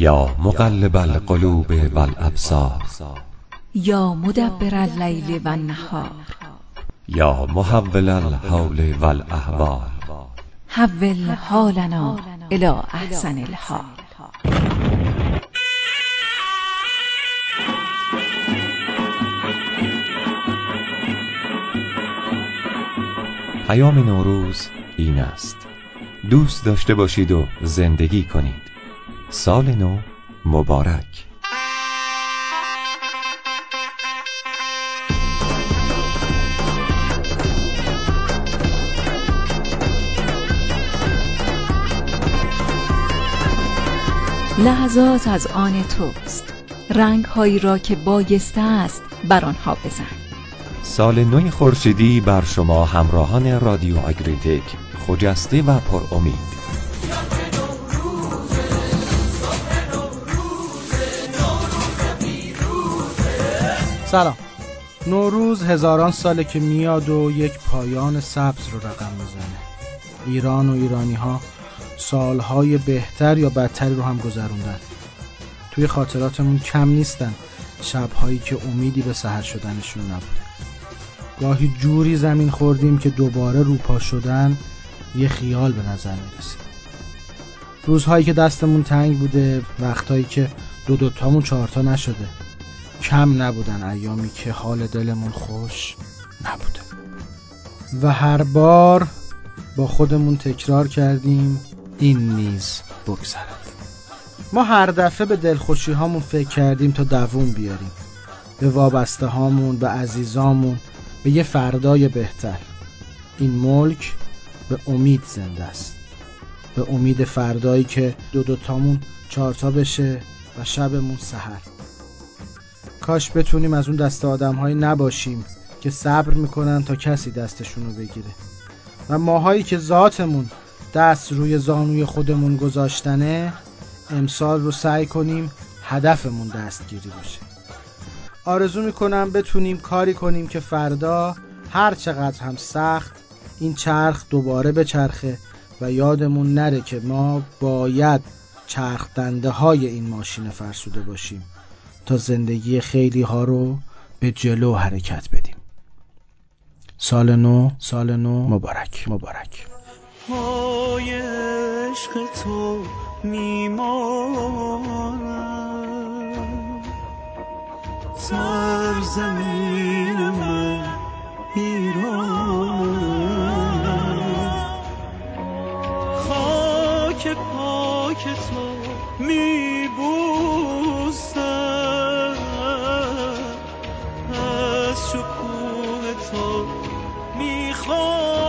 یا مقلب القلوب والابصار. یا مدبر اللیل و النهار یا محول الحول والاحوال حول حالنا الى احسن الحال. پیام نوروز این است. دوست داشته باشید و زندگی کنید. سال نو مبارک. لحظات از آن توست. رنگ هایی را که بایسته است بر آنها بزن سال نوی خورشیدی بر شما همراهان رادیو آگریتک خجسته و پر سلام. نوروز هزاران ساله که میاد و یک پایان سبز رو رقم می‌زنه. ایران و ایرانی ها سالهای بهتر یا بدتری رو هم گذروندن. توی خاطراتمون کم نیستن. شبهایی که امیدی به سهر شدنشون نبوده. گاهی جوری زمین خوردیم که دوباره روپا شدن یه خیال به نظر می‌رسه روزهایی که دستمون تنگ بوده وقتهایی که دو دوتامون چهارتا نشده. کم نبودن ایامی که حال دلمون خوش نبوده. و هر بار با خودمون تکرار کردیم این نیز بگذرد. ما هر دفعه به دلخوشی هامون فکر کردیم تا دووم بیاریم. به وابسته هامون به عزیزامون به یه فردای بهتر. این ملک به امید زنده است. به امید فردایی که دو دوتامون چهارتا بشه و شبمون سهر کاش بتونیم از اون دست آدم های نباشیم که صبر می‌کنن تا کسی دستشون رو بگیره. و ماهایی که ذاتمون دست روی زانوی خودمون گذاشتنه امسال رو سعی کنیم هدفمون دستگیری باشه آرزو می‌کنم بتونیم کاری کنیم که فردا هر چقدر هم سخت این چرخ دوباره به چرخه و یادمون نره که ما باید چرخ دنده های این ماشین فرسوده باشیم. تا زندگی خیلی ها رو به جلو حرکت بدیم. سال نو سال نو. مبارک مبارک. پای عشق تو میمانم سرزمین من ایرانم خاک پاک تو میبوسم از شکوه تو می‌خوام